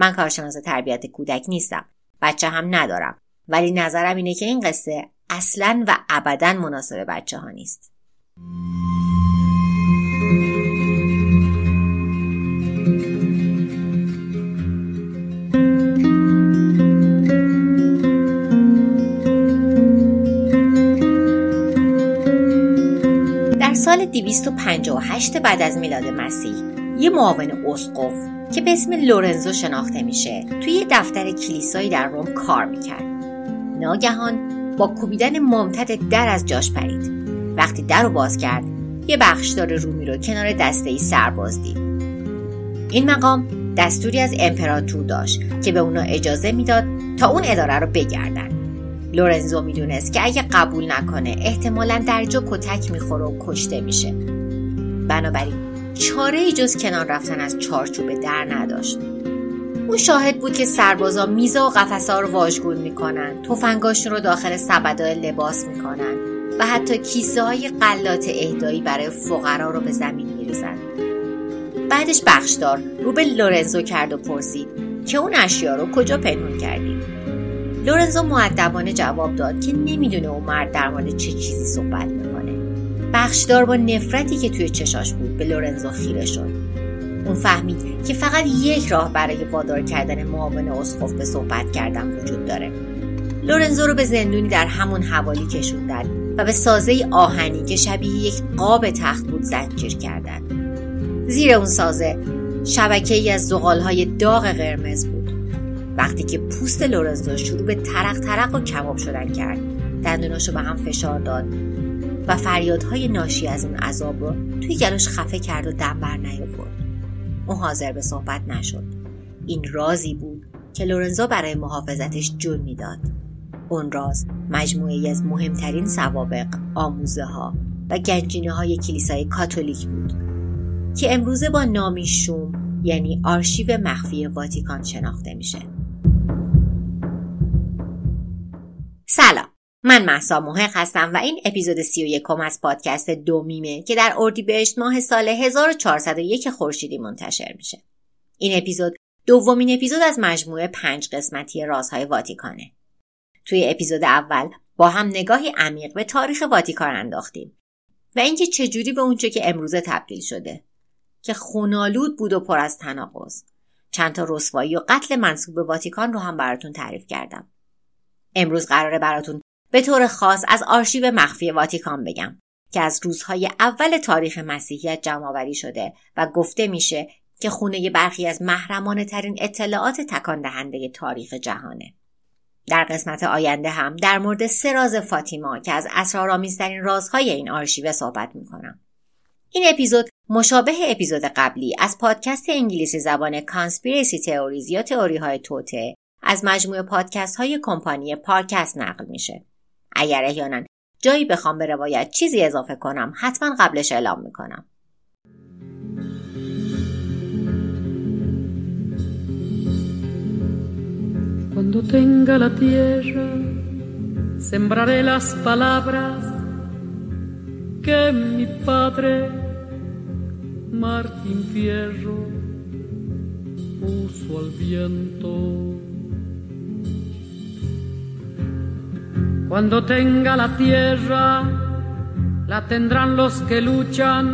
من کارشناس تربیت کودک نیستم. بچه هم ندارم. ولی نظرم اینه که این قصه اصلا و ابدا مناسب بچه ها نیست. در سال 258 بعد از میلاد مسیح یه معاون اسقف که به اسم لورنزو شناخته میشه توی یه دفتر کلیسایی در روم کار می‌کرد. ناگهان با کوبیدن ممتد در از جاش پرید. وقتی در رو باز کرد یه بخشدار رومی رو کنار دسته ای سرباز دید این مقام دستوری از امپراتور داشت که به اونا اجازه می‌داد تا اون اداره رو بگردن. لورنزو می‌دونست که اگه قبول نکنه احتمالا در جا کتک می‌خوره و کشته میشه. بنابراین چاره ای جز کنار رفتن از چارچوب در نداشت. اون شاهد بود که سربازا میزا و قفسه رو واژگون می‌کنن تفنگاشون رو داخل سبدای لباس می‌کنن و حتی کیسه های قلات اهدایی برای فقرا رو به زمین میریزن. بعدش بخشدار رو به لورنزو کرد و پرسید که اون اشیا رو کجا پنهون کردی؟ لورنزو معدبانه جواب داد که نمی‌دونه اون مرد در مورد چه چیزی صحبت می‌کنه بخشدار با نفرتی که توی چشاش بود به لورنزو خیره شد. اون فهمید که فقط یک راه برای وادار کردن معاون اسقف به صحبت کردن وجود داره. لورنزو رو به زندونی در همون حوالی کشوندن و به سازه آهنی که شبیه یک قاب تخت بود زنجیر کردند. زیر اون سازه شبکه ای از زغالهای داغ قرمز بود. وقتی که پوست لورنزو شروع به ترق ترق و کباب شدن کرد دندوناشو به هم فشار داد. و فریادهای ناشی از اون عذاب رو توی گلوش خفه کرد و دم بر نیاورد. اون حاضر به صحبت نشد. این رازی بود که لورنزو برای محافظتش جون می‌داد. اون راز مجموعه از مهمترین سوابق آموزه ها و گنجینه های کلیسای کاتولیک بود که امروزه با نامی شوم یعنی آرشیو مخفی واتیکان شناخته میشه. سلام. من محسا محق هستم و این اپیزود سی و یکم از پادکست دومیمه که در اردیبهشت ماه سال 1401 خورشیدی منتشر میشه. این اپیزود دومین اپیزود از مجموعه پنج قسمتی رازهای واتیکانه. توی اپیزود اول با هم نگاهی عمیق به تاریخ واتیکان انداختیم و اینکه چجوری به اونچه که امروزه تبدیل شده که خونالود بود و پر از تناقض چند تا رسوایی و قتل منصوب به واتیکان رو هم براتون تعریف کردم امروز قراره براتون به طور خاص از آرشیو مخفی واتیکان بگم که از روزهای اول تاریخ مسیحیت جمعآوری شده و گفته میشه که خونه برخی از محرمانه ترین اطلاعات تکان دهنده تاریخ جهانه. در قسمت آینده هم در مورد سه راز فاطیما که از اسرارآمیزترین رازهای این آرشیو صحبت می‌کنم. این اپیزود مشابه اپیزود قبلی از پادکست انگلیسی زبان Conspiracy Theories یا تئوری های توطئه از مجموعه پادکست های کمپانی پارکست نقل میشه. اگر احیانا جایی بخوام به روایت چیزی اضافه کنم حتما قبلش اعلام می‌کنم Cuando tenga la tierra, sembraré las palabras que mi padre Martín Fierro puso al viento. Cuando tenga la tierra, la tendrán los que luchan,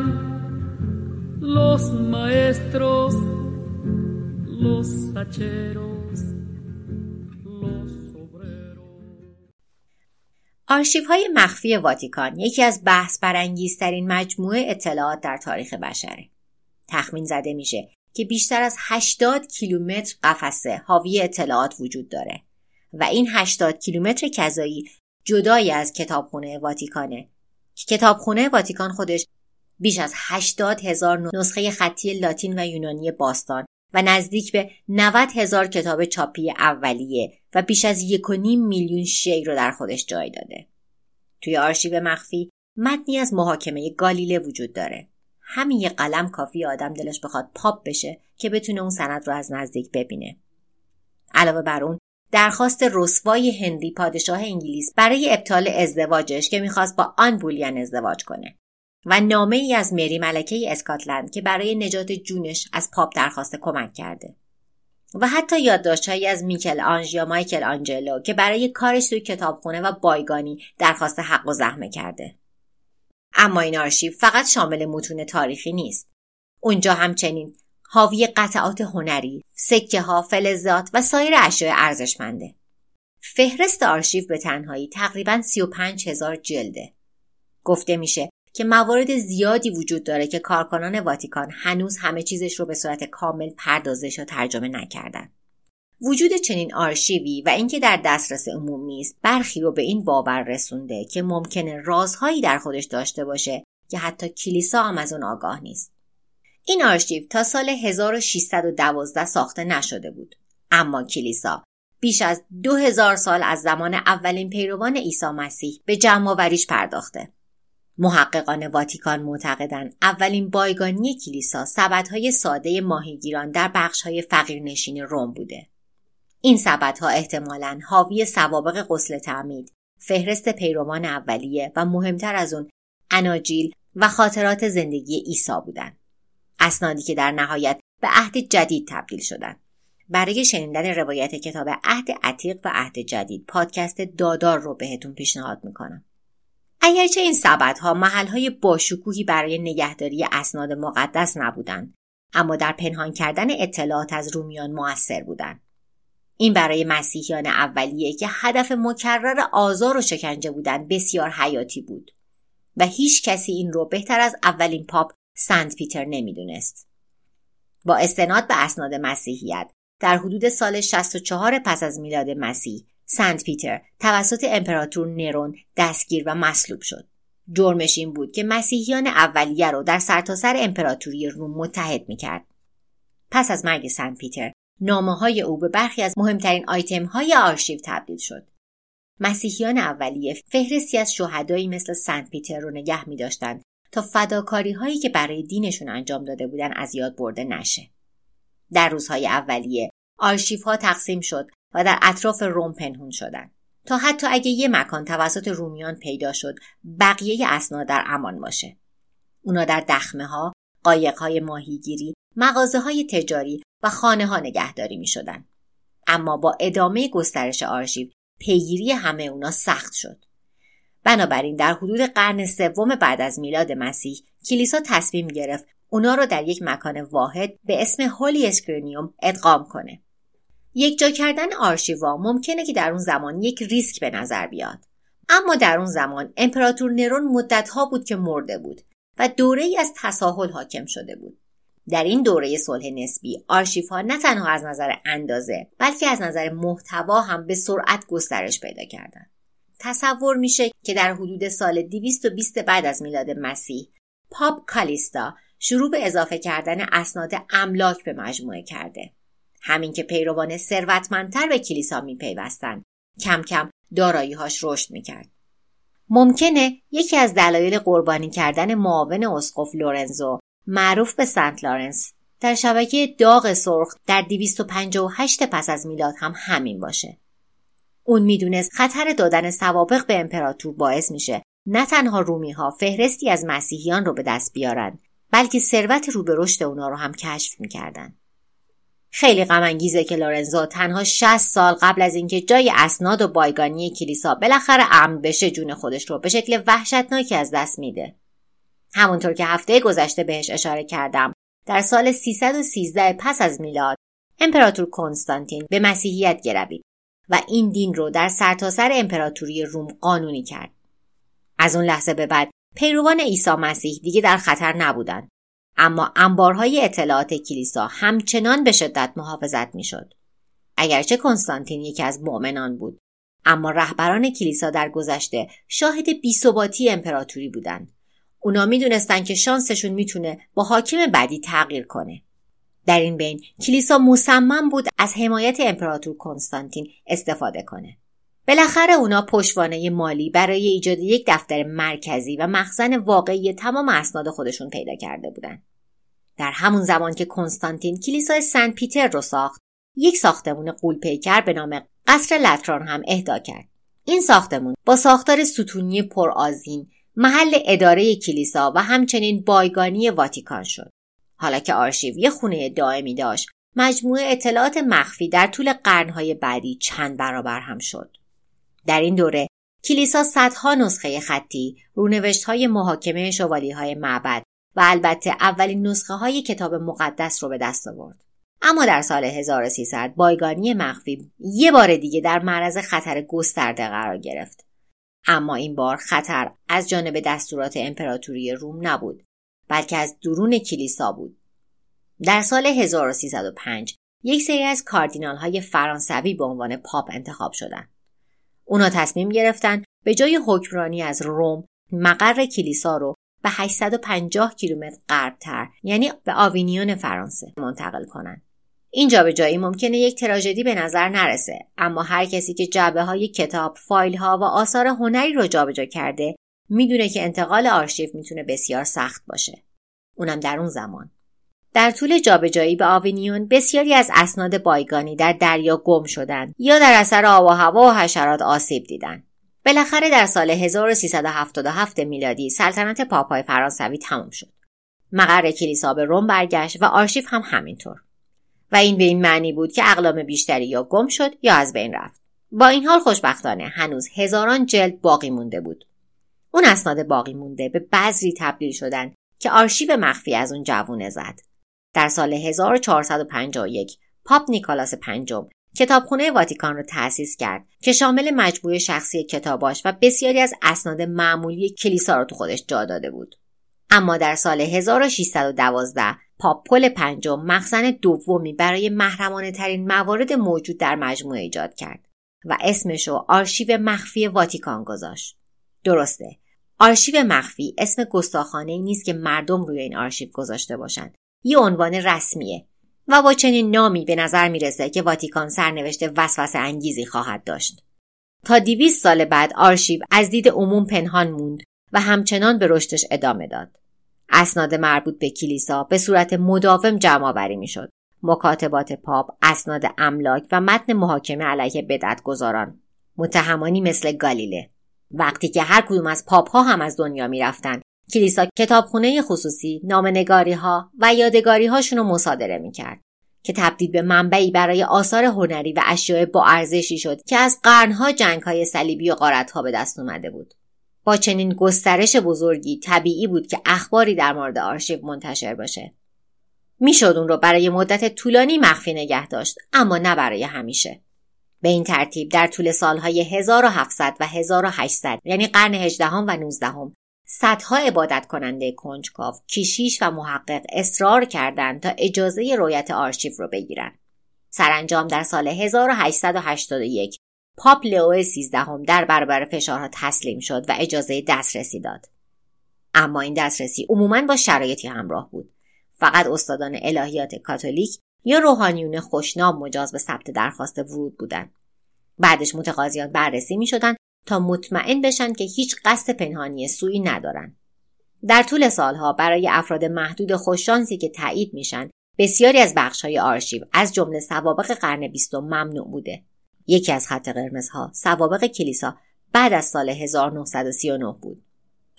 los maestros, los hacheros, los obreros. آرشیوهای مخفی واتیکان یکی از بحث برانگیزترین مجموعه اطلاعات در تاریخ بشره. تخمین زده میشه که بیشتر از 80 کیلومتر قفسه حاوی اطلاعات وجود داره و این 80 کیلومتر کذایی جدای از کتابخونه واتیکانه که کتابخونه واتیکان خودش بیش از 80 هزار نسخه خطی لاتین و یونانی باستان و نزدیک به 90 هزار کتاب چاپی اولیه و بیش از یک میلیون شعر رو در خودش جای داده. توی آرشیو مخفی متنی از محاکمه گالیله وجود داره. همین یه قلم کافی آدم دلش بخواد پاپ بشه که بتونه اون سند رو از نزدیک ببینه. علاوه بر اون درخواست رسوای هنری پادشاه انگلیس برای ابطال ازدواجش که می‌خواست با آن بولیان ازدواج کنه و نامه ای از مری ملکه اسکاتلند که برای نجات جونش از پاپ درخواست کمک کرده و حتی یادداشتهایی از میکل آنژ یا مایکل آنجلو که برای کارش توی کتابخونه و بایگانی درخواست حق و زحمه کرده. اما این آرشیو فقط شامل متون تاریخی نیست. اونجا همچنین حاوی قطعات هنری، سکه ها، فلزات و سایر اشیاء ارزشمنده. فهرست آرشیو به تنهایی تقریبا 35 هزار جلده. گفته میشه که موارد زیادی وجود داره که کارکنان واتیکان هنوز همه چیزش رو به صورت کامل پردازش و ترجمه نکردن. وجود چنین آرشیوی و اینکه در دسترس عموم نیست برخی رو به این باور رسونده که ممکنه رازهایی در خودش داشته باشه که حتی کلیسا هم از اون آگاه نیست. این آرشیو تا سال 1612 ساخته نشده بود. اما کلیسا بیش از دو هزار سال از زمان اولین پیروان عیسی مسیح به جمعآوریش پرداخته. محققان واتیکان معتقدند اولین بایگانی کلیسا سبدهای ساده ماهیگیران در بخشهای فقیرنشین روم بوده. این سبدها احتمالا حاوی سوابق غسل تعمید، فهرست پیروان اولیه و مهمتر از اون اناجیل و خاطرات زندگی عیسی بودند. اسنادی که در نهایت به عهد جدید تبدیل شدند. برای شنیدن روایت کتاب عهد عتیق و عهد جدید پادکست دادار رو بهتون پیشنهاد می‌کنم. اگرچه این سبدها محلهای باشکوهی برای نگهداری اسناد مقدس نبودند اما در پنهان کردن اطلاعات از رومیان موثر بودند این برای مسیحیان اولیه که هدف مکرر آزار و شکنجه بودند بسیار حیاتی بود و هیچ کسی این رو بهتر از اولین پاپ سنت پیتر نمی‌دونست با استناد به اسناد مسیحیت در حدود سال 64 پس از میلاد مسیح سنت پیتر توسط امپراتور نرون دستگیر و مصلوب شد. جرمش این بود که مسیحیان اولیه رو در سرتاسر سر امپراتوری روم متحد می‌کرد. پس از مرگ سنت پیتر نامه های او به برخی از مهمترین آیتم های آرشیو تبدیل شد. مسیحیان اولیه فهرستی از شهدایی مثل سنت پیتر رو نگه می داشتند فداکاری هایی که برای دینشون انجام داده بودن از یاد برده نشه. در روزهای اولیه آرشیف ها تقسیم شد و در اطراف روم پنهون شدند تا حتی اگه یه مکان توسط رومیان پیدا شد بقیه اسناد در امان باشه اونا در دخمه ها قایق های ماهیگیری مغازه های تجاری و خانه ها نگهداری می شدن. اما با ادامه گسترش آرشیو پیگیری همه اونا سخت شد بنابراین در حدود قرن سوم بعد از میلاد مسیح کلیسا تصمیم گرفت اونا رو در یک مکان واحد به اسم Holy Scrinium ادغام کنه. یک جا کردن آرشیوا ممکنه که در اون زمان یک ریسک به نظر بیاد. اما در اون زمان امپراتور نرون مدتها بود که مرده بود و دوره ای از تساهل حاکم شده بود. در این دوره صلح نسبی آرشیف نه تنها از نظر اندازه بلکه از نظر محتوا هم به سرعت گسترش پیدا کردند. تصور میشه که در حدود سال 220 بعد از میلاد مسیح پاپ کالیستا شروع به اضافه کردن اسناد املاک به مجموعه کرده همین که پیروان ثروتمندتر به کلیسا میپیوستند کم کم داراییهاش رشد می‌کرد ممکنه یکی از دلایل قربانی کردن معاون اسقف لورنزو معروف به سنت لارنس در شبکه داغ سرخ در 258 پس از میلاد هم همین باشه. اون می‌دونست خطر دادن سوابق به امپراتور باعث میشه نه تنها رومی ها فهرستی از مسیحیان رو به دست بیارن بلکه ثروت رو به رشد اونا رو هم کشف می‌کردن. خیلی غم که لورنزو تنها 60 سال قبل از اینکه جای اسناد و بایگانی کلیسا بالاخره امن بشه جون خودش رو به شکل وحشتناکی از دست میده. همونطور که هفته گذشته بهش اشاره کردم در سال 313 پس از میلاد امپراتور کنستانتین به مسیحیت گروید و این دین رو در سرتاسر سر امپراتوری روم قانونی کرد. از اون لحظه به بعد پیروان عیسی مسیح دیگه در خطر نبودند اما انبارهای اطلاعات کلیسا همچنان به شدت محافظت می‌شد. اگرچه کنستانتین یکی از مؤمنان بود اما رهبران کلیسا در گذشته شاهد بیثباتی امپراتوری بودند. اونا می‌دونستن که شانسشون می‌تونه با حاکم بعدی تغییر کنه. در این بین کلیسا مصمم بود از حمایت امپراتور کنستانتین استفاده کنه. بالاخره اونا پشتوانه مالی برای ایجاد یک دفتر مرکزی و مخزن واقعی تمام اسناد خودشون پیدا کرده بودند. در همون زمان که کنستانتین کلیسای سنت پیتر رو ساخت، یک ساختمون قولپیکر به نام قصر لتران هم اهدا کرد. این ساختمون با ساختار ستونی پرآذین محل اداره کلیسا و همچنین بایگانی واتیکان شد. حالا که آرشیو یه خونه دائمی داشت مجموعه اطلاعات مخفی در طول قرنهای بعدی چند برابر هم شد. در این دوره کلیسا صدها نسخه خطی، رونوشت های محاکمه شوالی های معبد و البته اولین نسخه های کتاب مقدس رو به دست آورد. اما در سال 1300 بایگانی مخفی یه بار دیگه در معرض خطر گسترده قرار گرفت. اما این بار خطر از جانب دستورات امپراتوری روم نبود بلکه از درون کلیسا بود. در سال 1305 یک سری از کاردینال های فرانسوی به عنوان پاپ انتخاب شدند. اونا تصمیم گرفتن به جای حکمرانی از روم مقر کلیسا رو به 850 کیلومتر غربتر یعنی به آوینیون فرانسه منتقل کنند. این جابجایی ممکنه یک تراژدی به نظر نرسه اما هر کسی که جعبه های کتاب، فایل ها و آثار هنری رو جابجا کرده می‌دونه که انتقال آرشیو می‌تونه بسیار سخت باشه. اونم در اون زمان. در طول جابجایی به آوینیون بسیاری از اسناد بایگانی در دریا گم شدند یا در اثر آب و هوا و حشرات آسیب دیدند. بالاخره در سال 1377 میلادی سلطنت پاپای فرانسوی تمام شد. مقر کلیسا به روم برگشت و آرشیو هم همینطور. و این به این معنی بود که اقلام بیشتری یا گم شد یا از بین رفت. با این حال خوشبختانه هنوز هزاران جلد باقی مونده بود. اون اسناد باقی مونده به بذری تبدیل شدن که آرشیو مخفی از اون جوونه زد. در سال 1451 پاپ نیکالاس پنجم کتابخونه واتیکان رو تأسیس کرد که شامل مجموعه شخصی کتاباش و بسیاری از اسناد معمولی کلیسا رو تو خودش جا داده بود. اما در سال 1612 پاپ پل پنجم مخزن دومی برای محرمانه ترین موارد موجود در مجموعه ایجاد کرد و اسمش رو آرشیو مخفی واتیکان گذاشت. درسته. آرشیو مخفی اسم گستاخانه نیست که مردم روی این آرشیو گذاشته باشند. یه عنوان رسمیه و با چنین نامی به نظر می‌رسه که واتیکان سرنوشت وسوسه انگیزی خواهد داشت. تا دیویست سال بعد آرشیو از دید عموم پنهان موند و همچنان به رشدش ادامه داد. اسناد مربوط به کلیسا به صورت مداوم جمع آوری می‌شد. مکاتبات پاپ، اسناد املاک و متن محاکمه علیه بدعت گذاران. متهمانی مثل گالیله. وقتی که هر کدوم از پاپ ها هم از دنیا می‌رفتند کلیسا کتابخونه خصوصی نامنگاری ها و یادگاری هاشون رو مصادره می‌کرد که تبدیل به منبعی برای آثار هنری و اشیاء با ارزشی شد که از قرنها جنگ های صلیبی و ها به دست اومده بود. با چنین گسترش بزرگی طبیعی بود که اخباری در مورد آرشیو منتشر باشه. می‌شد اون رو برای مدت طولانی مخفی نگه داشت اما نه برای همیشه. به این ترتیب در طول سالهای 1700 و 1800 یعنی قرن 18 و 19 صدها عبادت کننده کنجکاو کیشیش و محقق اصرار کردند تا اجازه رویت آرشیو رو بگیرن. سرانجام در سال 1881 پاپ لئو سیزدهم در برابر فشارها تسلیم شد و اجازه دسترسی داد. اما این دسترسی عموما با شرایطی همراه بود. فقط استادان الهیات کاتولیک یا روحانیون خوشنام مجاز به ثبت درخواست ورود بودند. بعدش متقاضیان بررسی می شدن تا مطمئن بشن که هیچ قصد پنهانی سویی ندارن. در طول سالها برای افراد محدود خوششانسی که تایید میشن بسیاری از های آرشیو از جمله سوابق قرن بیستم ممنوع بوده. یکی از خط قرمزها سوابق کلیسا بعد از سال 1939 بود.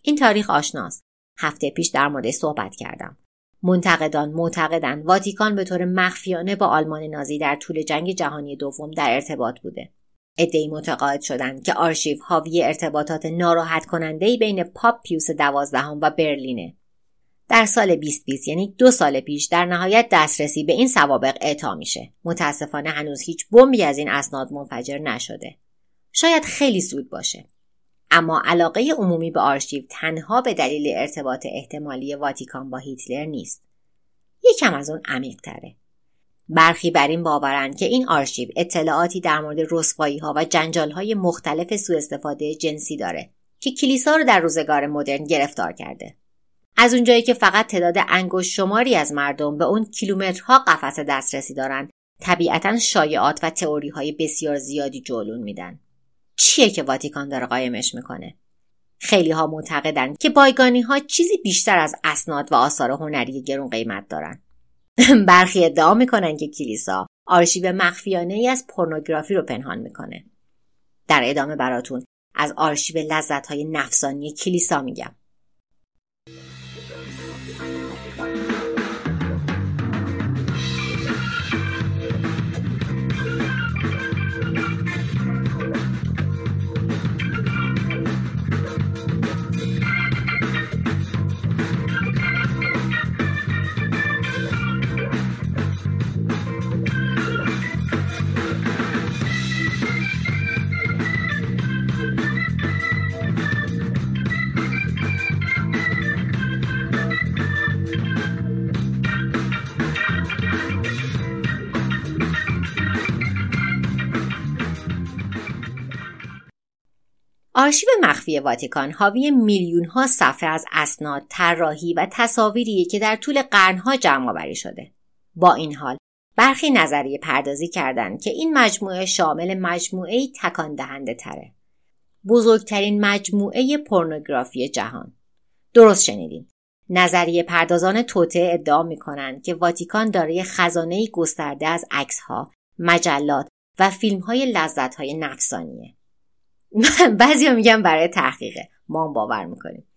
این تاریخ آشناست. هفته پیش در مورد صحبت کردم. منتقدان معتقدند واتیکان به طور مخفیانه با آلمان نازی در طول جنگ جهانی دوم در ارتباط بوده. ادهی متقاعد شدند که آرشیو حاوی ارتباطات ناراحت کننده بین پاپ پیوس دوازدهم و برلینه. در سال 2020 یعنی دو سال پیش در نهایت دسترسی به این سوابق اعطا میشه. متاسفانه هنوز هیچ بمبی از این اسناد منفجر نشده. شاید خیلی زود باشه. اما علاقه عمومی به آرشیو تنها به دلیل ارتباط احتمالی واتیکان با هیتلر نیست. یکم از اون عمیق تره. برخی بر این باورند که این آرشیو اطلاعاتی در مورد رسوایی ها و جنجال های مختلف سوء استفاده جنسی داره که کلیسا رو در روزگار مدرن گرفتار کرده. از اونجایی که فقط تعداد انگشت شماری از مردم به اون کیلومترها قفس دسترسی دارند طبیعتا شایعات و تئوری های بسیار زیادی جلون میدن چیه که واتیکان داره قایمش می‌کنه؟ خیلی ها معتقدن که بایگانی ها چیزی بیشتر از اسناد و آثار هنری گرون قیمت دارن. برخی ادعا می‌کنن که کلیسا آرشیو مخفیانه ای از پورنوگرافی رو پنهان می‌کنه. در ادامه براتون از آرشیو لذت های نفسانی کلیسا میگم. آرشیو مخفی واتیکان حاوی میلیون ها صفحه از اسناد، طراحی و تصاویری که در طول قرنها جمع آوری شده. با این حال برخی نظریه پردازی کردند که این مجموعه شامل مجموعه تکان دهنده تره. بزرگترین مجموعه پورنوگرافی جهان. درست شنیدین. نظریه پردازان توته ادعا می کنند که واتیکان دارای خزانه گسترده از ها، مجلات و فیلم های لذت های نفسانیه. بعضی میگن برای تحقیقه. ما هم باور می‌کنیم.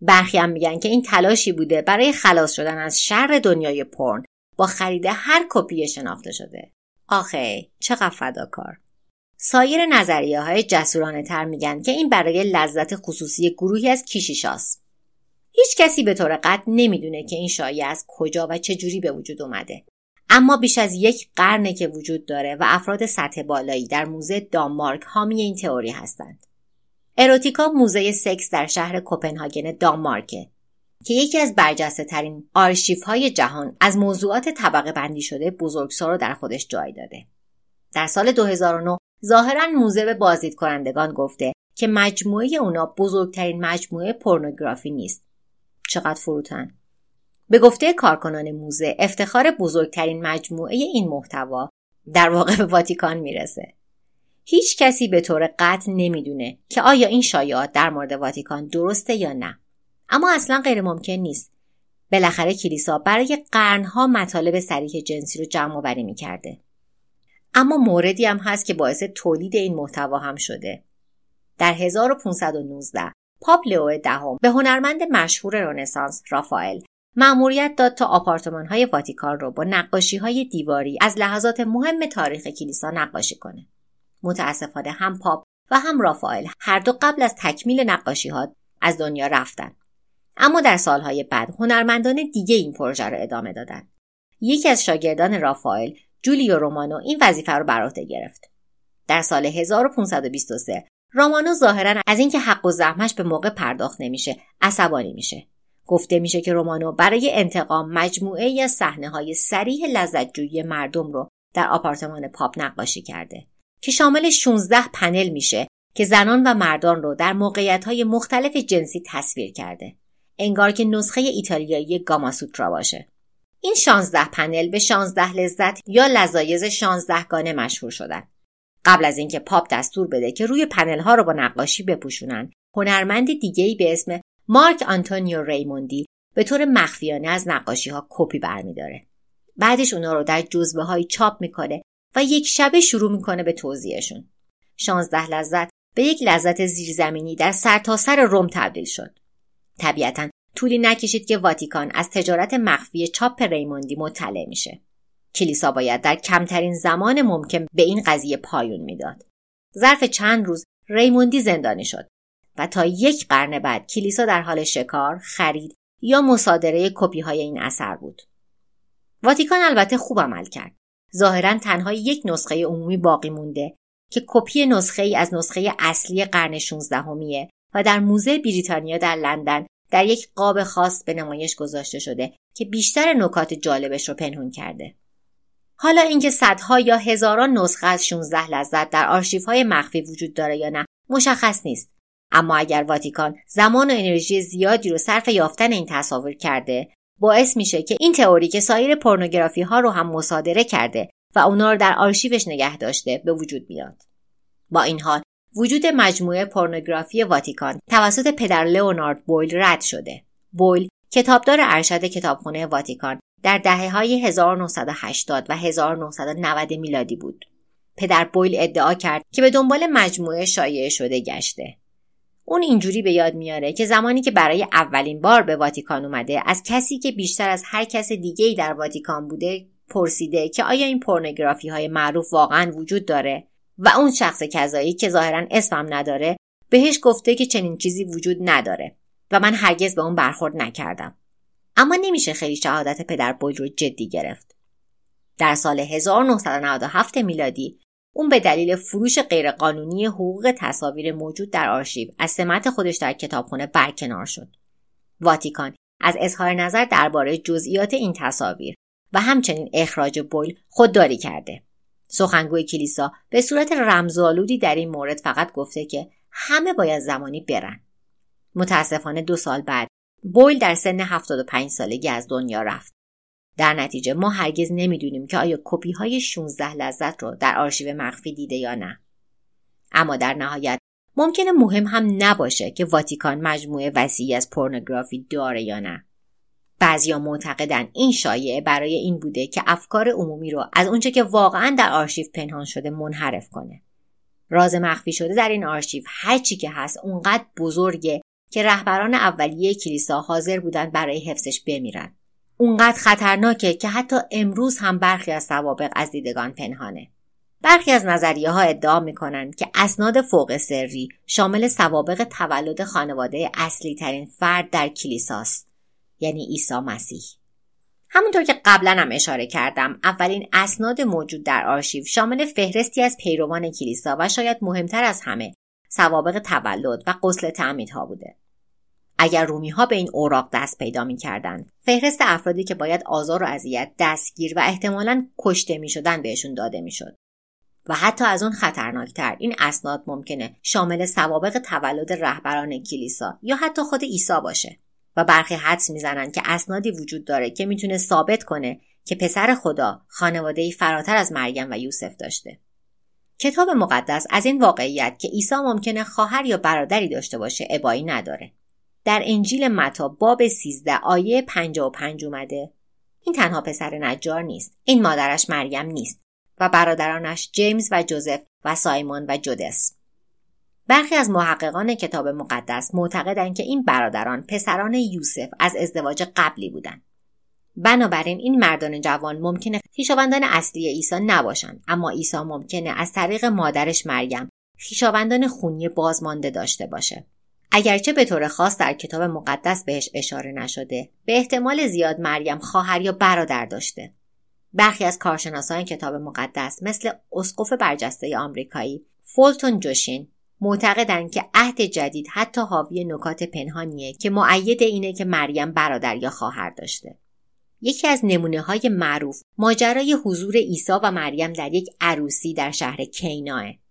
برخی هم میگن که این تلاشی بوده برای خلاص شدن از شر دنیای پرن با خرید هر کپی شناخته شده. آخه چقدر فداکار. سایر نظریه های جسورانه تر میگن که این برای لذت خصوصی گروهی از کیشیشاست. هیچ کسی به طور قطع نمی‌دونه که این شایعه از کجا و چه جوری به وجود اومده. اما بیش از یک قرنه که وجود داره و افراد سطح بالایی در موزه دانمارک حامی این تئوری هستند. اروتیکا موزه سکس در شهر کوپنهاگن دانمارکه که یکی از برجسته ترین آرشیف های جهان از موضوعات طبقه بندی شده بزرگسال رو در خودش جای داده. در سال 2009 ظاهرا موزه به بازدید کنندگان گفته که مجموعه اونا بزرگترین مجموعه پورنوگرافی نیست. چقدر فروتن. به گفته کارکنان موزه افتخار بزرگترین مجموعه این محتوا در واقع به واتیکان می‌رسه. هیچ کسی به طور قطع نمی‌دونه که آیا این شایعات در مورد واتیکان درسته یا نه. اما اصلا غیر ممکن نیست. بالاخره کلیسا برای قرنها مطالب سریح جنسی رو جمع آوری می‌کرده. اما موردی هم هست که باعث تولید این محتوا هم شده. در 1519 پاپ لئو دهم به هنرمند مشهور رنسانس رافائل مأموریت داد تا آپارتمان های واتیکان رو با نقاشی های دیواری از لحظات مهم تاریخ کلیسا نقاشی کنه. متاسفانه هم پاپ و هم رافائل هر دو قبل از تکمیل نقاشی ها از دنیا رفتن. اما در سالهای بعد هنرمندان دیگه این پروژه رو ادامه دادن. یکی از شاگردان رافائل جولیو رومانو این وظیفه رو بر عهده گرفت. در سال 1523 رومانو ظاهرا از اینکه حق و زحمش به موقع پرداخت نمیشه عصبانی میشه. گفته میشه که رومانو برای انتقام مجموعه یا صحنه های سریح لذتجویی مردم رو در آپارتمان پاپ نقاشی کرده که شامل 16 پنل میشه که زنان و مردان رو در موقعیت های مختلف جنسی تصویر کرده. انگار که نسخه ایتالیایی گاماسوترا باشه. این 16 پنل به 16 لذت یا لذایز 16 گانه مشهور شدن. قبل از اینکه پاپ دستور بده که روی پنل ها رو با نقاشی بپوشونن، هنرمند دیگه‌ای به اسم مارک آنتونیو ریموندی به طور مخفیانه از نقاشی ها کپی برمیداره. بعدش اونا رو در جزوه هایی چاپ می‌کنه و یک شبه شروع می‌کنه به توزیعشون. 16 لذت به یک لذت زیرزمینی در سرتاسر سر روم تبدیل شد. طبیعتا طولی نکشید که واتیکان از تجارت مخفی چاپ ریموندی مطلع میشه. کلیسا باید در کمترین زمان ممکن به این قضیه پایون می‌داد. ظرف چند روز ریموندی زندانی شد و تا یک قرن بعد کلیسا در حال شکار، خرید یا مصادره کپی های این اثر بود. واتیکان البته خوب عمل کرد. ظاهرا تنها یک نسخه عمومی باقی مونده که کپی نسخه ای از نسخه اصلی قرن 16 و در موزه بریتانیا در لندن در یک قاب خاص به نمایش گذاشته شده که بیشتر نکات جالبش رو پنهون کرده. حالا اینکه صدها یا هزاران نسخه از 16 لذت در آرشیوهای مخفی وجود داره یا نه مشخص نیست. اما اگر واتیکان زمان و انرژی زیادی رو صرف یافتن این تصاویر کرده باعث میشه که این تئوری که سایر پورنوگرافی ها رو هم مصادره کرده و اونا رو در آرشیوش نگه داشته به وجود میاد. با این حال وجود مجموعه پورنوگرافی واتیکان توسط پدر لئونارد بویل رد شده. بویل کتابدار ارشد کتابخانه واتیکان در دهه های 1980 و 1990 میلادی بود. پدر بویل ادعا کرد که به دنبال مجموعه شایع شده گشته. اون اینجوری به یاد میاره که زمانی که برای اولین بار به واتیکان اومده از کسی که بیشتر از هر کس دیگه در واتیکان بوده پرسیده که آیا این پورنوگرافی های معروف واقعا وجود داره؟ و اون شخص کذایی که ظاهرا اسمم نداره بهش گفته که چنین چیزی وجود نداره و من هرگز به اون برخورد نکردم. اما نمیشه خیلی شهادت پدر بوی رو جدی گرفت. در سال 1997 میلادی اون به دلیل فروش غیرقانونی حقوق تصاویر موجود در آرشیو از سمت خودش در کتابخانه برکنار شد. واتیکان از اظهار نظر درباره جزئیات این تصاویر و همچنین اخراج بویل خودداری کرده. سخنگوی کلیسا به صورت رمزآلودی در این مورد فقط گفته که همه باید زمانی برن. متاسفانه دو سال بعد بویل در سن 75 سالگی از دنیا رفت. در نتیجه ما هرگز نمی‌دونیم که آیا کپی های 16 لذت رو در آرشیو مخفی دیده یا نه. اما در نهایت ممکنه مهم هم نباشه که واتیکان مجموعه وسیعی از پورنوگرافی داره یا نه. بعضیا معتقدن این شایعه برای این بوده که افکار عمومی رو از اونچه که واقعا در آرشیو پنهان شده منحرف کنه. راز مخفی شده در این آرشیو هرچی که هست اونقدر بزرگه که رهبران اولیه کلیسا حاضر بودن برای حفظش بمیرن. اونقدر خطرناکه که حتی امروز هم برخی از سوابق از دیدگان پنهانه. برخی از نظریه ها ادعا می‌کنن که اسناد فوق سری شامل سوابق تولد خانواده اصلی ترین فرد در کلیساست یعنی عیسی مسیح. همونطور که قبلا هم اشاره کردم اولین اسناد موجود در آرشیو شامل فهرستی از پیروان کلیسا و شاید مهمتر از همه سوابق تولد و قسل تعمیدها بوده. اگر رومی ها به این اوراق دست پیدا می کردن فهرست افرادی که باید آزار و اذیت دستگیر و احتمالا کشته می شدن بهشون داده می شد. و حتی از اون خطرناکتر این اسناد ممکنه شامل سوابق تولد رهبران کلیسا یا حتی خود عیسی باشه. و برخی حدس می‌زنن که اسنادی وجود داره که می‌تونه ثابت کنه که پسر خدا خانواده فراتر از مریم و یوسف داشته. کتاب مقدس از این واقعیت که عیسی ممکنه خواهر یا برادری داشته باشه ابایی نداره. در انجیل متا باب 13 آیه 55 اومده. این تنها پسر نجار نیست. این مادرش مریم نیست و برادرانش جیمز و جوزف و سایمون و جودس. برخی از محققان کتاب مقدس معتقدند که این برادران پسران یوسف از ازدواج قبلی بودند بنابراین این مردان جوان ممکنه خویشاوندان اصلی عیسی نباشند اما عیسی ممکنه از طریق مادرش مریم خویشاوندان خونی بازمانده داشته باشه. اگرچه به طور خاص در کتاب مقدس بهش اشاره نشده به احتمال زیاد مریم خواهر یا برادر داشته. برخی از کارشناسان کتاب مقدس مثل اسقف برجسته آمریکایی فولتون جوشین معتقدند که عهد جدید حتی حاوی نکات پنهانیه که معید اینه که مریم برادر یا خواهر داشته. یکی از نمونه های معروف ماجرای حضور عیسی و مریم در یک عروسی در شهر کیناه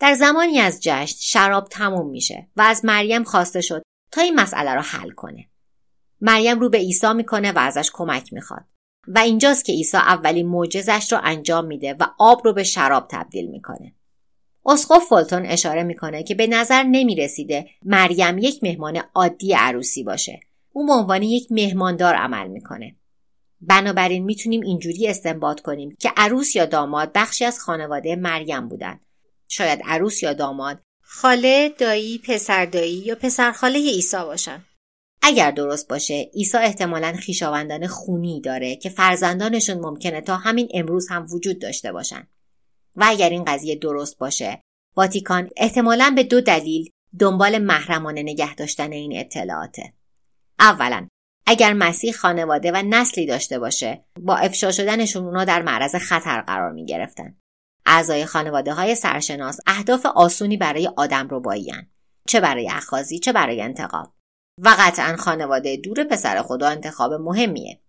در زمانی از جشن شراب تموم میشه و از مریم خواسته شد تا این مسئله را حل کنه. مریم رو به عیسی می‌کنه و ازش کمک می‌خواد. و اینجاست که عیسی اولین معجزش رو انجام میده و آب رو به شراب تبدیل می‌کنه. اسقف فولتون اشاره می‌کنه که به نظر نمی‌رسیده مریم یک مهمان عادی عروسی باشه. او به عنوان یک مهماندار عمل می‌کنه. بنابراین می‌تونیم اینجوری استنباط کنیم که عروس یا داماد بخشی از خانواده مریم بودن. شاید عروس یا داماد خاله دایی پسر دایی یا پسر خاله عیسی باشن. اگر درست باشه عیسی احتمالا خیشاوندان خونی داره که فرزندانشون ممکنه تا همین امروز هم وجود داشته باشن. و اگر این قضیه درست باشه واتیکان احتمالا به دو دلیل دنبال محرمانه نگه داشتن این اطلاعاته. اولا اگر مسیح خانواده و نسلی داشته باشه با افشا شدنشون اونا در معرض خطر قرار می گرفتن. اعضای خانواده های سرشناس اهداف آسونی برای آدم رو بایین چه برای اخازی چه برای انتقام. و قطعا خانواده دور پسر خدا انتخاب مهمیه.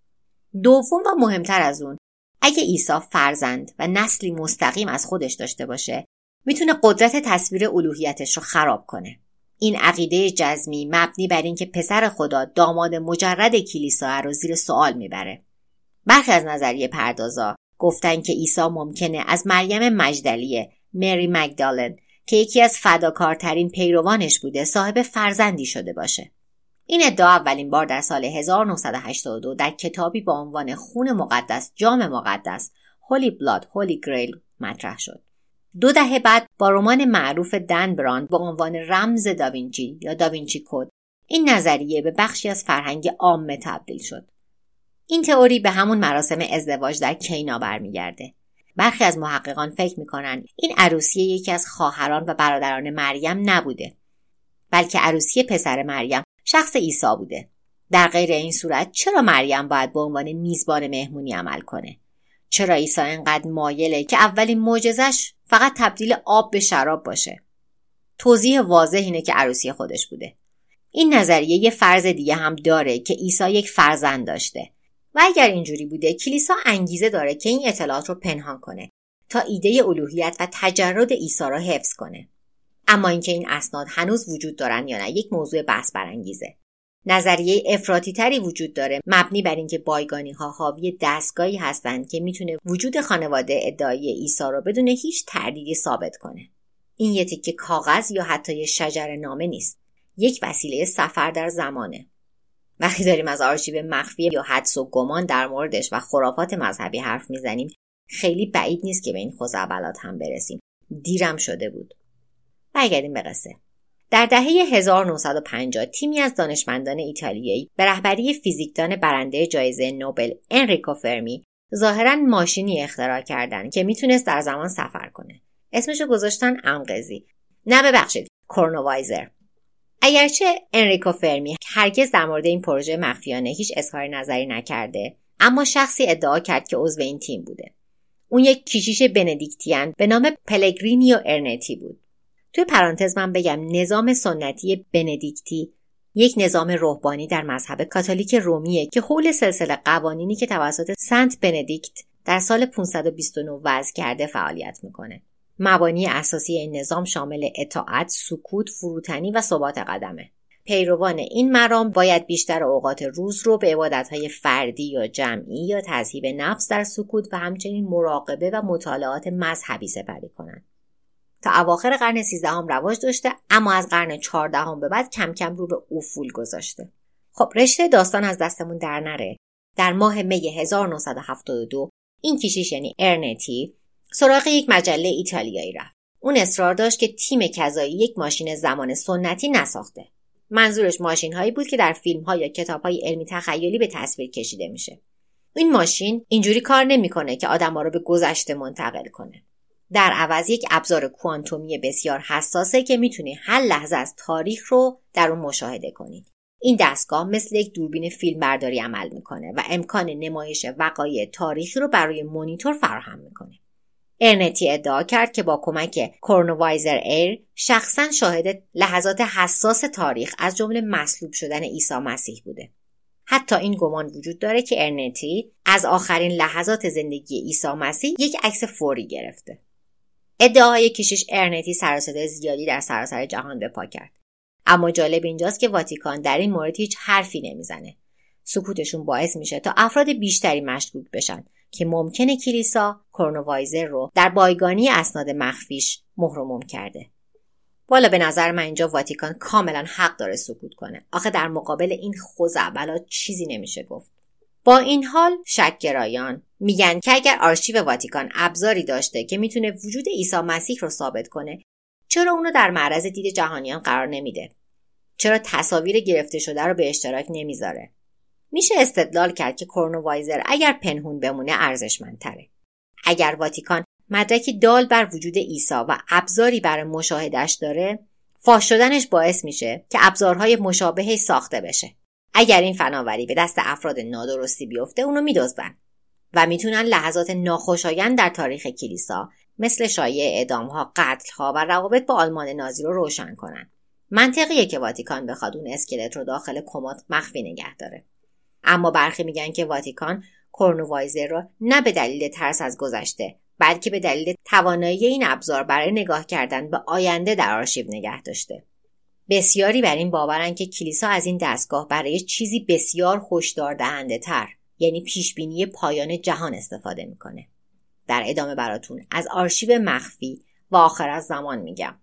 دوم و مهمتر از اون اگه عیسی فرزند و نسلی مستقیم از خودش داشته باشه می‌تونه قدرت تصویر الوهیتش رو خراب کنه. این عقیده جزمی مبنی بر اینکه پسر خدا داماد مجرد کلیسا رو زیر سوال می‌بره. برخی از نظریه پردازا گفتن که عیسی ممکنه از مریم مجدلیه مری مگدالن که یکی از فداکارترین پیروانش بوده صاحب فرزندی شده باشه. این ادعا اولین بار در سال 1982 در کتابی با عنوان خون مقدس جام مقدس هولی بلاد هولی گریل مطرح شد. دو دهه بعد با رمان معروف دن براند با عنوان رمز داوینچی یا داوینچی کد این نظریه به بخشی از فرهنگ عامه تبدیل شد. این تئوری به همون مراسم ازدواج در کینا برمیگرده. برخی از محققان فکر می‌کنن این عروسی یکی از خواهران و برادران مریم نبوده بلکه عروسی پسر مریم شخص عیسی بوده. در غیر این صورت چرا مریم باید به عنوان میزبان مهمونی عمل کنه؟ چرا عیسی انقدر مایله که اولین معجزش فقط تبدیل آب به شراب باشه؟ توضیح واضح اینه که عروسی خودش بوده. این نظریه یه فرض دیگه هم داره که عیسی یک فرزند داشته. و اگر اینجوری بوده کلیسا انگیزه داره که این اطلاعات رو پنهان کنه تا ایده الوهیت و تجرد عیسی را حفظ کنه. اما اینکه این اسناد هنوز وجود دارن یا نه یک موضوع بحث برانگیزه. نظریه افراطی تری وجود داره مبنی بر اینکه بایگانی ها حاوی دستگاهی هستند که می‌تونه وجود خانواده ادعای عیسی رو بدون هیچ تردیدی ثابت کنه. این یه تکه کاغذ یا حتی یه شجر نامه نیست. یک وسیله سفر در زمانه. وقتی داریم از آرشیو مخفی یا حدس و گمان در موردش و خرافات مذهبی حرف می‌زنیم خیلی بعید نیست که به این خزعبلات هم برسیم. دیرم شده بود. برگردیم به قصه. در دهه 1950 تیمی از دانشمندان ایتالیایی به رهبری فیزیکدان برنده جایزه نوبل انریکو فرمی ظاهرا ماشینی اختراع کردند که می‌تونست در زمان سفر کنه. اسمشو گذاشتن امقزی نه ببخشید کرونووایزر اگرچه انریکو فرمی هرگز در مورد این پروژه مخفیانه هیچ اظهار نظری نکرده اما شخصی ادعا کرد که عضو این تیم بوده اون یک کشیش بندیکتیان به نام پلگرینیو ارنتی بود توی پرانتز من بگم نظام سنتی بندیکتی یک نظام روحانی در مذهب کاتولیک رومیه که حول سلسله قوانینی که توسط سنت بندیکت در سال 529 وضع کرده فعالیت می‌کنه. مبانی اساسی این نظام شامل اطاعت، سکوت، فروتنی و ثبات قدمه. پیروان این مرام باید بیشتر اوقات روز رو به عبادتهای فردی یا جمعی یا تذهیب نفس در سکوت و همچنین مراقبه و مطالعات مذهبی سپری کنند. تا اواخر قرن سیزدهم رواج داشته اما از قرن چهاردهم به بعد کم کم رو به افول گذاشته خب رشته داستان از دستمون در نره در ماه می 1972 این کشیش یعنی ارنتی سراغ یک مجله ایتالیایی رفت اون اصرار داشت که تیم کذایی یک ماشین زمان سنتی نساخته منظورش ماشین هایی بود که در فیلم ها یا کتاب های علمی تخیلی به تصویر کشیده میشه این ماشین اینجوری کار نمی‌کنه که آدم رو به گذشته منتقل کنه در عوض یک ابزار کوانتومی بسیار حساسه که می‌تونه هر لحظه از تاریخ رو در اون مشاهده کنید. این دستگاه مثل یک دوربین فیلم برداری عمل می‌کنه و امکان نمایش وقایع تاریخی رو برای مونیتور فراهم می‌کنه. ارنتی ادعا کرد که با کمک کورنووایزر ایر شخصا شاهد لحظات حساس تاریخ از جمله مصلوب شدن عیسی مسیح بوده. حتی این گمان وجود داره که ارنتی از آخرین لحظات زندگی عیسی مسیح یک عکس فوری گرفته. ادعاهای کشیش ارنتی سرصدای زیادی در سراسر جهان به پا کرد اما جالب اینجاست که واتیکان در این مورد هیچ حرفی نمی‌زنه سکوتشون باعث میشه تا افراد بیشتری مشکوک بشن که ممکنه کلیسا کورنووایزر رو در بایگانی اسناد مخفیش مهرموم کرده. والا به نظر من اینجا واتیکان کاملا حق داره سکوت کنه. آخه در مقابل این خوزعبلات چیزی نمیشه گفت. با این حال شکگرایان میگن که اگر آرشیو واتیکان ابزاری داشته که می‌تونه وجود عیسی مسیح رو ثابت کنه چرا اونو در معرض دید جهانیان قرار نمیده؟ چرا تصاویر گرفته شده رو به اشتراک نمی‌ذاره؟ میشه استدلال کرد که کورنووایزر اگر پنهون بمونه ارزشمندتره. اگر واتیکان مدرکی دال بر وجود عیسی و ابزاری برای مشاهدش داره فاش شدنش باعث میشه که ابزارهای مشابهی ساخته بشه. اگر این فناوری به دست افراد نادرستی بیفته اونو میدزدن و می‌تونن لحظات ناخوشایند در تاریخ کلیسا مثل شایع اعدامها قتلها و روابط با آلمان نازی رو روشن کنن. منطقیه که واتیکان بخواد اون اسکلت رو داخل کمد مخفی نگه داره. اما برخی میگن که واتیکان کورنووایزر رو نه به دلیل ترس از گذشته بلکه به دلیل توانایی این ابزار برای نگاه کردن به آینده در آرشیو نگه داشته. بسیاری بر این باورن که کلیسا از این دستگاه برای چیزی بسیار خوشدار دهنده تر یعنی پیشبینی پایان جهان استفاده می‌کنه. در ادامه براتون از آرشیو مخفی و آخر از زمان میگم.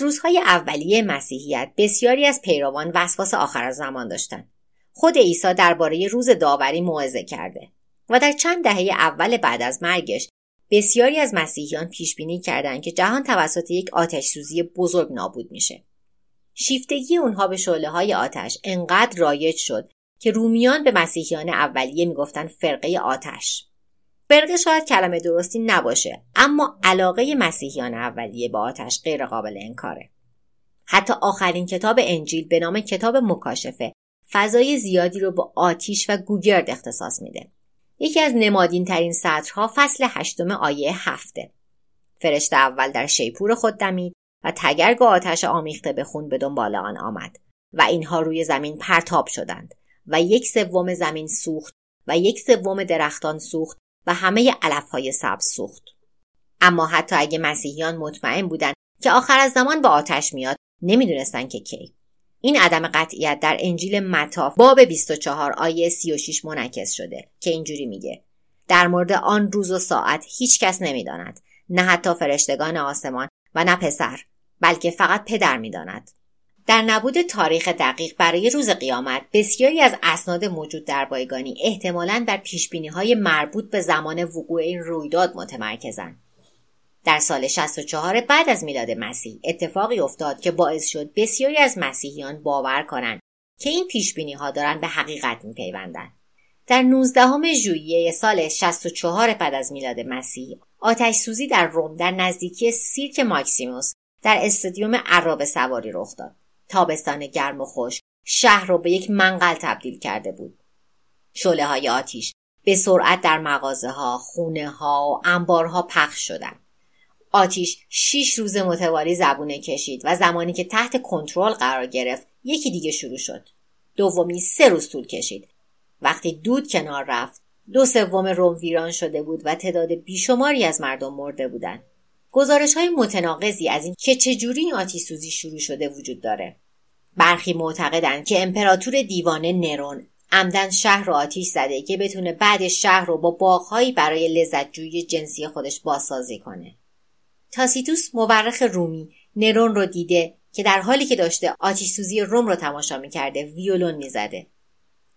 روزهای اولیه مسیحیت بسیاری از پیروان وسواس آخر زمان داشتند خود عیسی درباره روز داوری موعظه کرده و در چند دهه اول بعد از مرگش بسیاری از مسیحیان پیش بینی کردند که جهان توسط یک آتش سوزی بزرگ نابود میشه. شیفتگی اونها به شعله های آتش انقدر رایج شد که رومیان به مسیحیان اولیه می‌گفتن فرقه آتش فرقه شاید کلمه درستی نباشه اما علاقه مسیحیان اولیه به آتش غیر قابل انکاره. حتی آخرین کتاب انجیل به نام کتاب مکاشفه فضای زیادی رو با آتیش و گوگرد اختصاص میده. یکی از نمادین ترین سطرها فصل هشتم آیه هفته. فرشته اول در شیپور خود دمید و تگرگ آتش آمیخته به خون به دنبال آن آمد و اینها روی زمین پرتاب شدند و یک سوم زمین سوخت و یک سوم درختان سوخت و همه علفهای سبز سوخت. اما حتی اگه مسیحیان مطمئن بودند که آخر از زمان به آتش میاد نمی‌دونستن که کی. این عدم قطعیت در انجیل متا باب 24 آیه 36 منعکس شده که اینجوری میگه. در مورد آن روز و ساعت هیچ کس نمی‌داند. نه حتی فرشتگان آسمان و نه پسر بلکه فقط پدر می‌داند. در نبود تاریخ دقیق برای روز قیامت بسیاری از اسناد موجود در بایگانی احتمالا بر پیشبینی های مربوط به زمان وقوع این رویداد متمرکزند در سال 64 بعد از میلاد مسیح اتفاقی افتاد که باعث شد بسیاری از مسیحیان باور کنند که این پیش ها دارن به حقیقت میپیوندند. در 19 ژوئیه سال 64 بعد از میلاد مسیح آتش سوزی در روم در نزدیکی سیرک ماکسیموس در استادیوم عراب سواری رخ داد. تابستان گرم و خوش شهر را به یک منقل تبدیل کرده بود. شله های آتیش به سرعت در مغازه ها، خونه ها و انبارها پخش شدند. آتیش شیش روز متوالی زبونه کشید و زمانی که تحت کنترل قرار گرفت یکی دیگه شروع شد. دومی سه روز طول کشید. وقتی دود کنار رفت دو سوم روم ویران شده بود و تعداد بیشماری از مردم مرده بودند. گزارش های متناقضی از این که چجوری این شروع شده وجود داره. برخی معتقدند که امپراتور دیوانه نرون عمدن شهر رو آتیش زده که بتونه بعد شهر رو با باغهایی برای لذتجویی جنسی خودش بازسازی کنه. تاسیتوس مورخ رومی نرون رو دیده که در حالی که داشته آتیش سوزی روم رو تماشا می‌کرده ویولون می‌زده.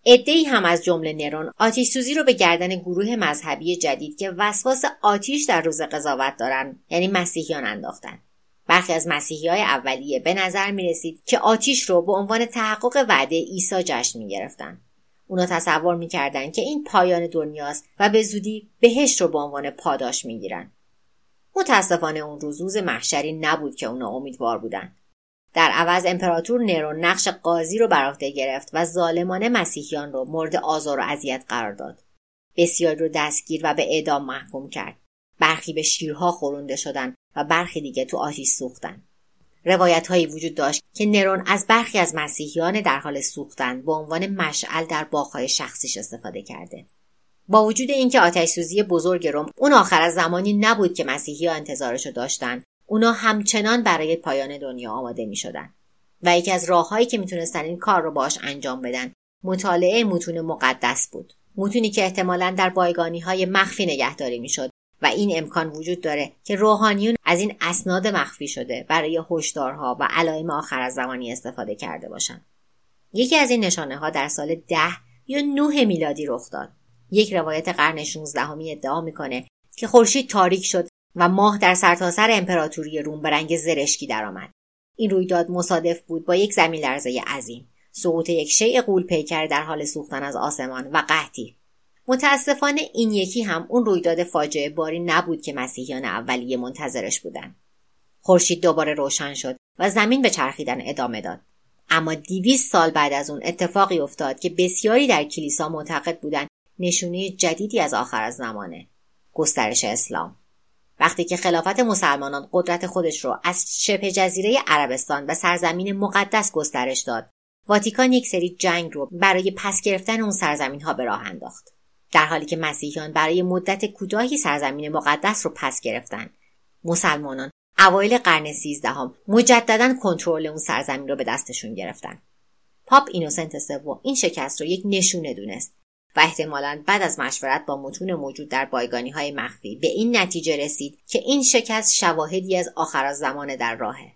ای هم از جمله نرون آتیش سوزی رو به گردن گروه مذهبی جدید که وسواس آتیش در روز قضاوت دارن یعنی مسیحیان انداختن. برخی از مسیحی های اولیه به نظر می رسید که آتیش رو به عنوان تحقق وعده عیسی جشن می گرفتن. اونا تصور می‌کردند که این پایان دنیاست و به زودی بهشت رو به عنوان پاداش می‌گیرن. متاسفانه اون روز روز محشری نبود که اونا امیدوار بودن در عوض امپراتور نرون نقش قاضی رو بر عهده گرفت و ظالمانه مسیحیان رو مورد آزار و اذیت قرار داد بسیاری رو دستگیر و به اعدام محکوم کرد برخی به شیرها خورونده شدن و برخی دیگه تو آتیش سوختن. روایت هایی وجود داشت که نرون از برخی از مسیحیان در حال سوختن به عنوان مشعل در باغهای شخصیش استفاده کرده. با وجود اینکه آتش سوزی بزرگ روم اون آخر از زمانی نبود که مسیحی ها انتظارشو داشتن اونا همچنان برای پایان دنیا آماده می شدن. و یکی از راههایی که می‌تونستن این کار رو باش انجام بدن مطالعه متون مقدس بود. متونی که احتمالا در بایگانی های مخفی نگهداری می‌شد. و این امکان وجود داره که روحانیون از این اسناد مخفی شده برای هشدارها و علائم آخر از زمانی استفاده کرده باشند یکی از این نشانه ها در سال ده یا نه میلادی رخ داد. یک روایت قرن 16 همی ادعا می‌کنه که خورشید تاریک شد و ماه در سرتاسر سر امپراتوری روم به رنگ زرشکی درآمد. این رویداد مصادف بود با یک زمین لرزه عظیم. سقوط یک شیء قول پیکر در حال سوختن از آسمان و قحطی. متاسفانه این یکی هم اون رویداد فاجعه باری نبود که مسیحیان اولیه منتظرش بودن. خورشید دوباره روشن شد و زمین به چرخیدن ادامه داد. اما دیویست سال بعد از اون اتفاقی افتاد که بسیاری در کلیسا معتقد بودند نشونه جدیدی از آخر از زمانه. گسترش اسلام. وقتی که خلافت مسلمانان قدرت خودش رو از شبه جزیره عربستان و سرزمین مقدس گسترش داد واتیکان یک سری جنگ رو برای پس گرفتن اون سرزمین ها به راه انداخت. در حالی که مسیحیان برای مدت کوتاهی سرزمین مقدس رو پس گرفتن مسلمانان اوایل قرن سیزدهم مجددا کنترل اون سرزمین رو به دستشون گرفتن پاپ اینوسنت سوم این شکست رو یک نشونه دونست و احتمالا بعد از مشورت با متون موجود در بایگانی های مخفی به این نتیجه رسید که این شکست شواهدی از آخر از زمان در راهه.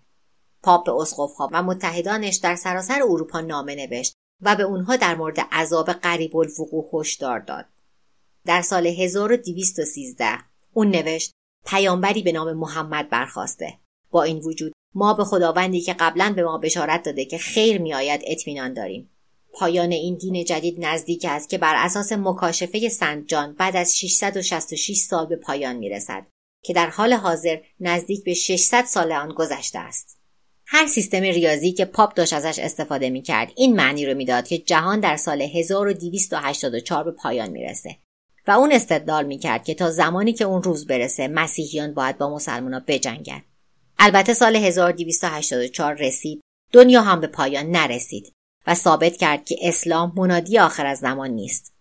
پاپ به اسقفها و متحدانش در سراسر اروپا نامه نوشت و به اونها در مورد عذاب قریب الوقوع هشدار داد. در سال 1213 اون نوشت پیامبری به نام محمد برخواسته. با این وجود ما به خداوندی که قبلا به ما بشارت داده که خیر میآید اطمینان داریم پایان این دین جدید نزدیک است که بر اساس مکاشفه سنت جان بعد از 666 سال به پایان می رسد که در حال حاضر نزدیک به 600 سال آن گذشته است. هر سیستم ریاضی که پاپ داشت ازش استفاده می کرد این معنی رو می‌داد که جهان در سال 1284 به پایان می‌رسه و اون استدلال می کرد که تا زمانی که اون روز برسه مسیحیان باید با مسلمان بجنگن. البته سال 1284 رسید دنیا هم به پایان نرسید و ثابت کرد که اسلام منادی آخر از زمان نیست.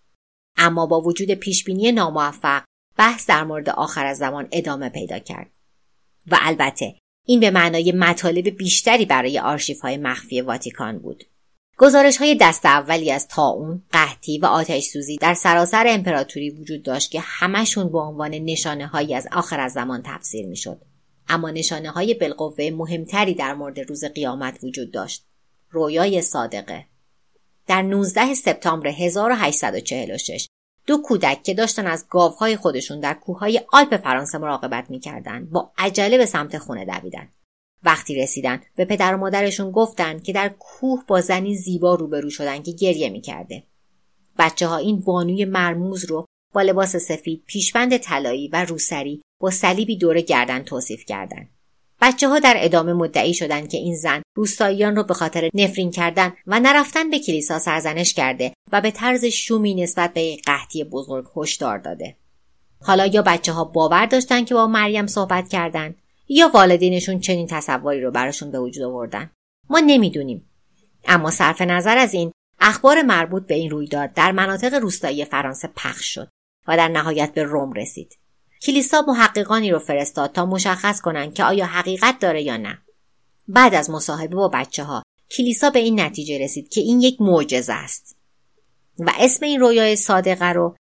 اما با وجود پیشبینی ناموفق بحث در مورد آخر از زمان ادامه پیدا کرد. و البته این به معنای مطالب بیشتری برای آرشیف های مخفی واتیکان بود. گزارش های دست اولی از تاون، قحطی و آتش سوزی در سراسر امپراتوری وجود داشت که همشون به عنوان نشانه هایی از آخر از زمان تفسیر می. اما نشانه های بالقوه مهمتری در مورد روز قیامت وجود داشت. رویای صادقه در 19 سپتامبر 1846 دو کودک که داشتن از گاوهای خودشون در کوههای آلپ فرانسه مراقبت می‌کردند با عجله به سمت خونه دویدن وقتی رسیدن به پدر و مادرشون گفتند که در کوه با زنی زیبا روبرو شدن که گریه می‌کرده. بچه ها این بانوی مرموز رو با لباس سفید پیشبند طلایی و روسری با صلیبی دور گردن توصیف کردند بچه ها در ادامه مدعی شدند که این زن روستاییان رو به خاطر نفرین کردن و نرفتن به کلیسا سرزنش کرده و به طرز شومی نسبت به یک قحطی بزرگ هشدار داده. حالا یا بچه ها باور داشتن که با مریم صحبت کردند یا والدینشون چنین تصوری رو براشون به وجود آوردن. ما نمی‌دونیم. اما صرف نظر از این اخبار مربوط به این رویداد در مناطق روستایی فرانسه پخش شد و در نهایت به روم رسید. کلیسا محققانی رو فرستاد تا مشخص کنند که آیا حقیقت داره یا نه. بعد از مصاحبه با بچه ها کلیسا به این نتیجه رسید که این یک معجزه است و اسم این رویای صادقه رو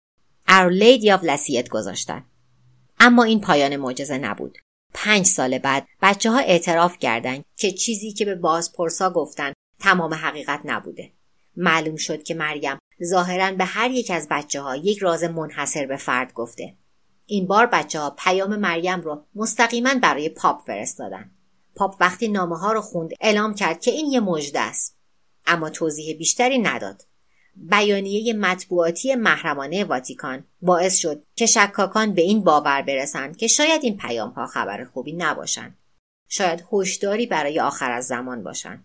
Our Lady of گذاشتن. اما این پایان معجزه نبود. پنج سال بعد بچه ها اعتراف کردند که چیزی که به بازپرسا گفتن تمام حقیقت نبوده. معلوم شد که مریم ظاهرا به هر یک از بچه ها یک راز منحصر به فرد گفته. این بار بچه ها پیام مریم رو مستقیما برای پاپ فرستادن. پاپ وقتی نامه ها رو خوند اعلام کرد که این یه مژده است. اما توضیح بیشتری نداد. بیانیه مطبوعاتی محرمانه واتیکان باعث شد که شکاکان به این باور برسند که شاید این پیام ها خبر خوبی نباشند. شاید هشداری برای آخر از زمان باشند.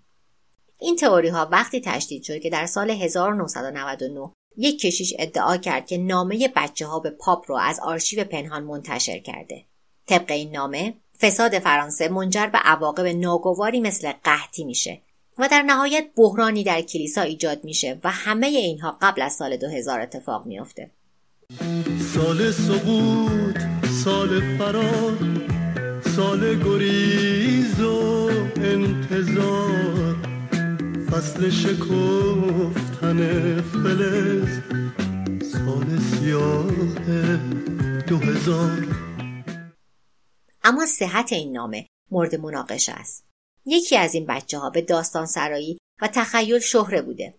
این تئوری ها وقتی تشدید شد که در سال 1999 یک کشیش ادعا کرد که نامه بچه ها به پاپ رو از آرشیو پنهان منتشر کرده. طبق این نامه فساد فرانسه منجر به عواقب ناگواری مثل قحطی میشه و در نهایت بحرانی در کلیسا ایجاد میشه و همه اینها قبل از سال 2000 اتفاق میافته. سال سقوط سال فرار سال گریز و انتظار. فصل شکفتن فلز سال سیاه دو هزار اما صحت این نامه مورد مناقشه است. یکی از این بچه ها به داستان سرایی و تخیل شهره بوده.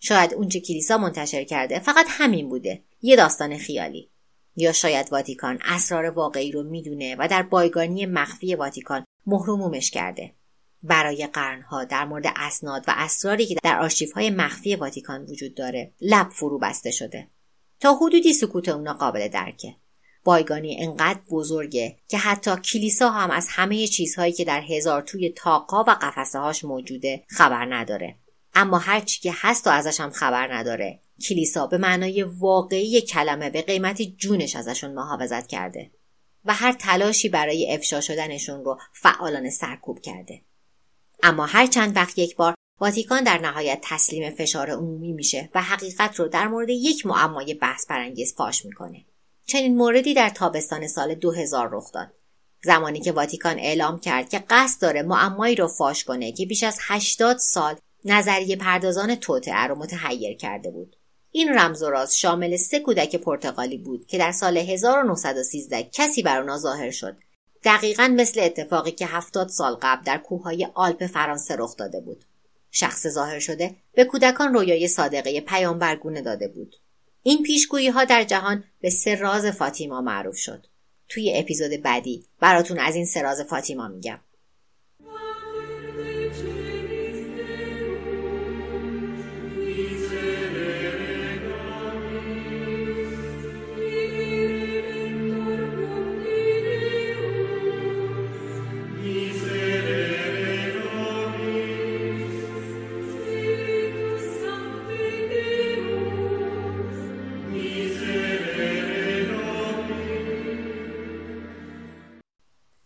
شاید اونچه کلیسا منتشر کرده فقط همین بوده. یه داستان خیالی. یا شاید واتیکان اسرار واقعی رو می‌دونه و در بایگانی مخفی واتیکان محرومومش کرده. برای قرنها در مورد اسناد و اسراری که در های مخفی واتیکان وجود داره لب فرو بسته شده. تا حدودی سکوت اونا قابل درکه. بایگانی انقدر بزرگه که حتی کلیسا هم از همه چیزهایی که در هزار توی تاقا و قفسه هاش موجوده خبر نداره. اما هرچی که هست و ازش هم خبر نداره. کلیسا به معنای واقعی کلمه به قیمت جونش ازشون محافظت کرده و هر تلاشی برای افشا شدنشون رو فعالانه سرکوب کرده. اما هر چند وقت یک بار واتیکان در نهایت تسلیم فشار عمومی میشه و حقیقت رو در مورد یک معمای بحث برانگیز فاش می‌کنه. چنین موردی در تابستان سال 2000 رخ داد. زمانی که واتیکان اعلام کرد که قصد داره معمایی رو فاش کنه که بیش از 80 سال نظریه پردازان توطعه رو متحیر کرده بود. این رمز و راز شامل سه کودک پرتغالی بود که در سال 1913 کسی بر اونا ظاهر شد. دقیقا مثل اتفاقی که هفتاد سال قبل در کوههای آلپ فرانسه رخ داده بود. شخص ظاهر شده به کودکان رویای صادقه پیامبرگونه داده بود. این پیشگویی ها در جهان به سه راز فاطیما معروف شد. توی اپیزود بعدی براتون از این سه راز فاطیما میگم.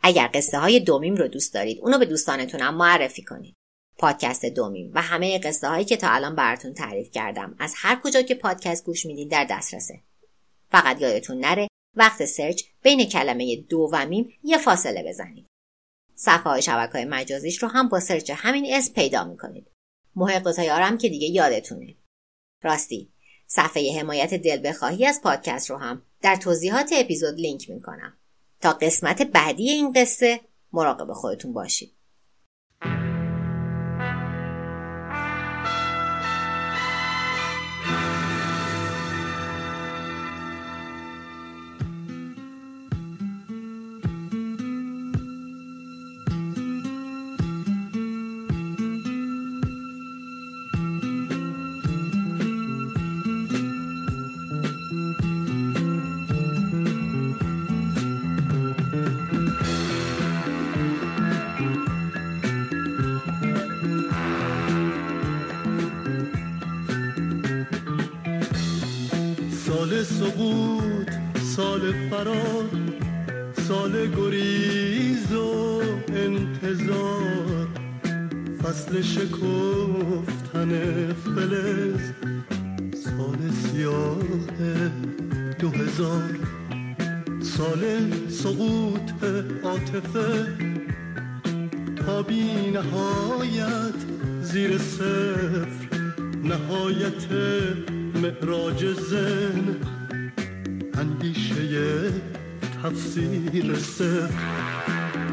اگر قصه های دومیم رو دوست دارید اونو به دوستانتون هم معرفی کنید. پادکست دومیم و همه قصه هایی که تا الان براتون تعریف کردم از هر کجا که پادکست گوش میدین در دسترسه. فقط یادتون نره وقت سرچ بین کلمه دو و میم یه فاصله بزنید. صفحه های شبکه های مجازیش رو هم با سرچ همین اسم پیدا می‌کنید. محق تایارم که دیگه یادتونه. راستی صفحه حمایت دل بخواهی از پادکست رو هم در توضیحات اپیزود لینک می‌کنم. تا قسمت بعدی این قصه مراقب خودتون باشید. نهایت زیر صفر نهایت معراج زن اندیشه تفسیر سر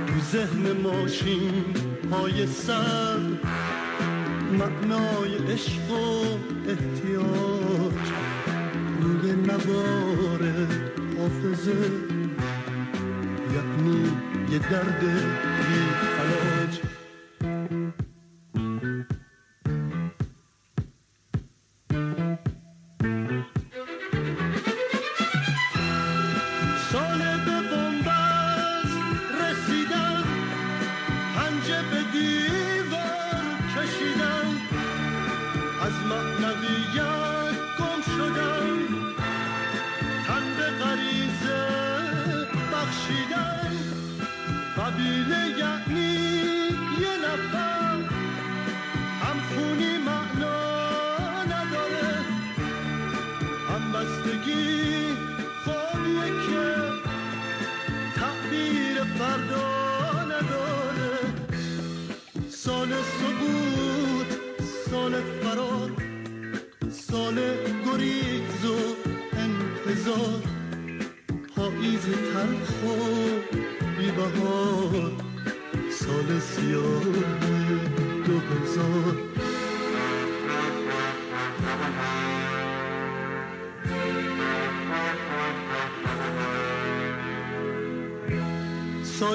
تو ذهن ماشین های سر معنای عشق و احتیاج روی نوار حافظه یعنی یه درد بی علاج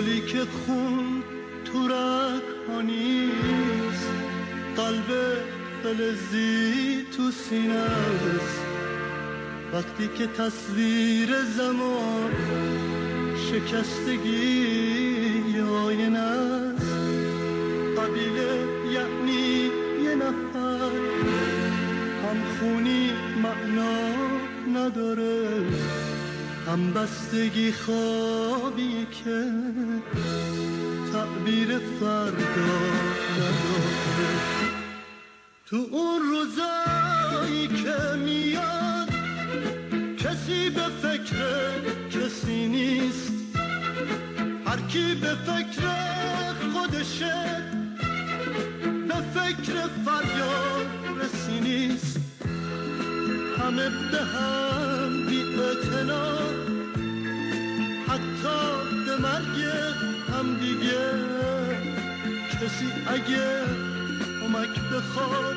سالی که خون تو رگ قلب فلزی تو سینه وقتی که تصویر زمان شکستگی آینه است قبیله یعنی یه نفر هم خونی معنا نداره هم بستگی خوابی که تعبیر فردا نداره تو اون روزایی که میاد کسی به فکر کسی نیست. هر کی به فکر خودشه به فکر فریاد رسی نیست. همه به هم اگه کمک بخواد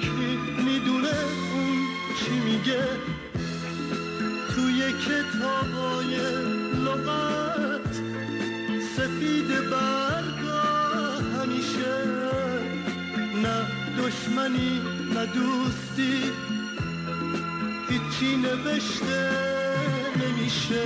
کی می‌دونه اون چی میگه؟ توی کتابای لغت سفید برگا همیشه نه دشمنی نه دوستی هیچی نوشته نمیشه.